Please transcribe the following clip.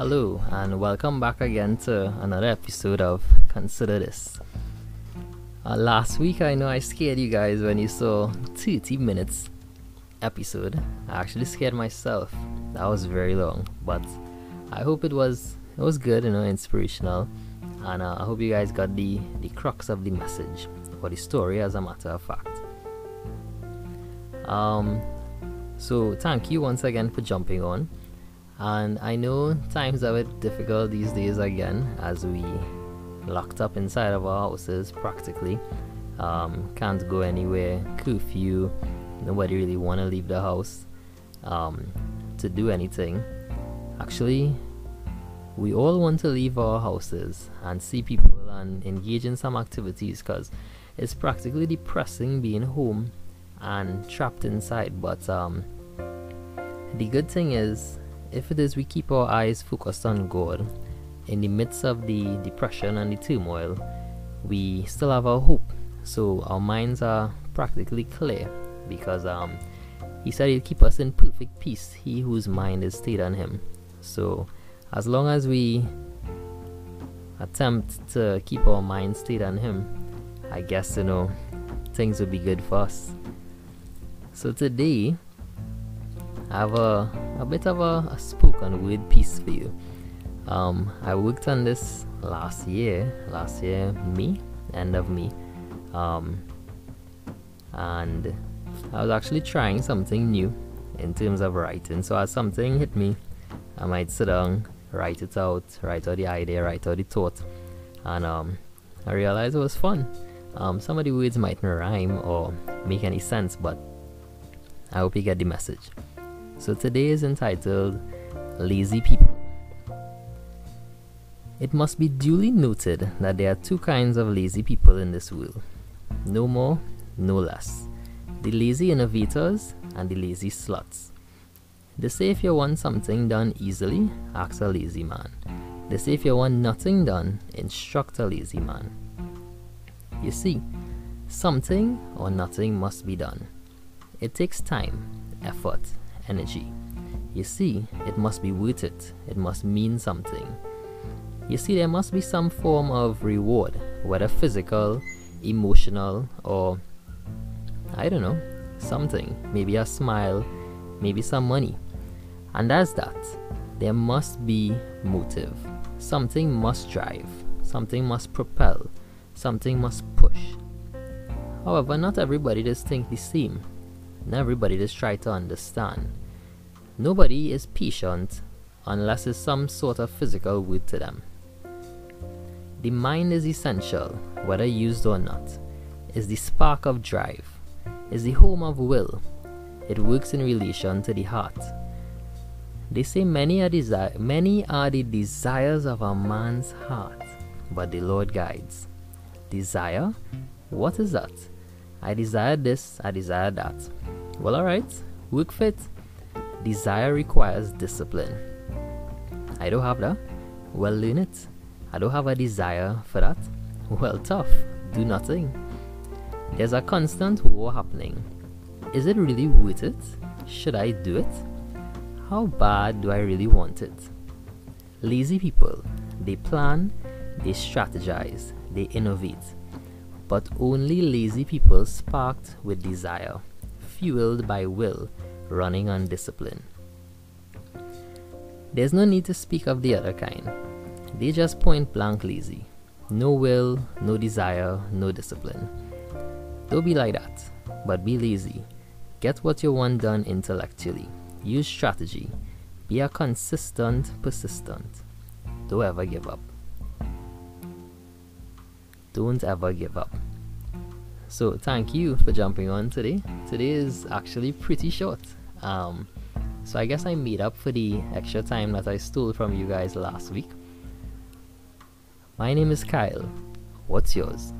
Hello, and welcome back again to another episode of Consider This. Uh, last week, I know I scared you guys when you saw 30 minutes episode. I actually scared myself. That was very long, but I hope it was it was good, you know, inspirational, and uh, I hope you guys got the the crux of the message or the story, as a matter of fact. Um, so thank you once again for jumping on. And I know times are a bit difficult these days again as we locked up inside of our houses practically. Um, can't go anywhere, curfew, nobody really want to leave the house um, to do anything. Actually, we all want to leave our houses and see people and engage in some activities because it's practically depressing being home and trapped inside. But um, the good thing is, if it is we keep our eyes focused on God, in the midst of the depression and the turmoil, we still have our hope. So our minds are practically clear because um, He said He'll keep us in perfect peace, He whose mind is stayed on Him. So as long as we attempt to keep our mind stayed on Him, I guess you know things will be good for us. So today, I have a, a bit of a, a and weird piece for you. Um, I worked on this last year, last year, me, end of me. Um, and I was actually trying something new in terms of writing. So as something hit me, I might sit down, write it out, write out the idea, write out the thought, and um, I realized it was fun. Um, some of the words might not rhyme or make any sense, but I hope you get the message. So today is entitled Lazy People. It must be duly noted that there are two kinds of lazy people in this world. No more, no less. The lazy innovators and the lazy sluts. They say if you want something done easily, ask a lazy man. They say if you want nothing done, instruct a lazy man. You see, something or nothing must be done. It takes time, effort, energy. You see, it must be worth it. It must mean something. You see, there must be some form of reward, whether physical, emotional, or I don't know, something. Maybe a smile, maybe some money. And as that, there must be motive. Something must drive, something must propel, something must push. However, not everybody does think the same. Not everybody just try to understand. Nobody is patient unless it's some sort of physical wood to them. The mind is essential, whether used or not, is the spark of drive, is the home of will. It works in relation to the heart. They say many are, desi- many are the desires of a man's heart, but the Lord guides. Desire? What is that? I desire this, I desire that. Well, alright, work fit. Desire requires discipline. I don't have that. Well, learn it. I don't have a desire for that. Well, tough. Do nothing. There's a constant war happening. Is it really worth it? Should I do it? How bad do I really want it? Lazy people, they plan, they strategize, they innovate. But only lazy people sparked with desire, fueled by will, running on discipline. There's no need to speak of the other kind. They just point blank lazy. No will, no desire, no discipline. Don't be like that, but be lazy. Get what you want done intellectually. Use strategy. Be a consistent, persistent. Don't ever give up. Don't ever give up. So, thank you for jumping on today. Today is actually pretty short. Um, so, I guess I made up for the extra time that I stole from you guys last week. My name is Kyle. What's yours?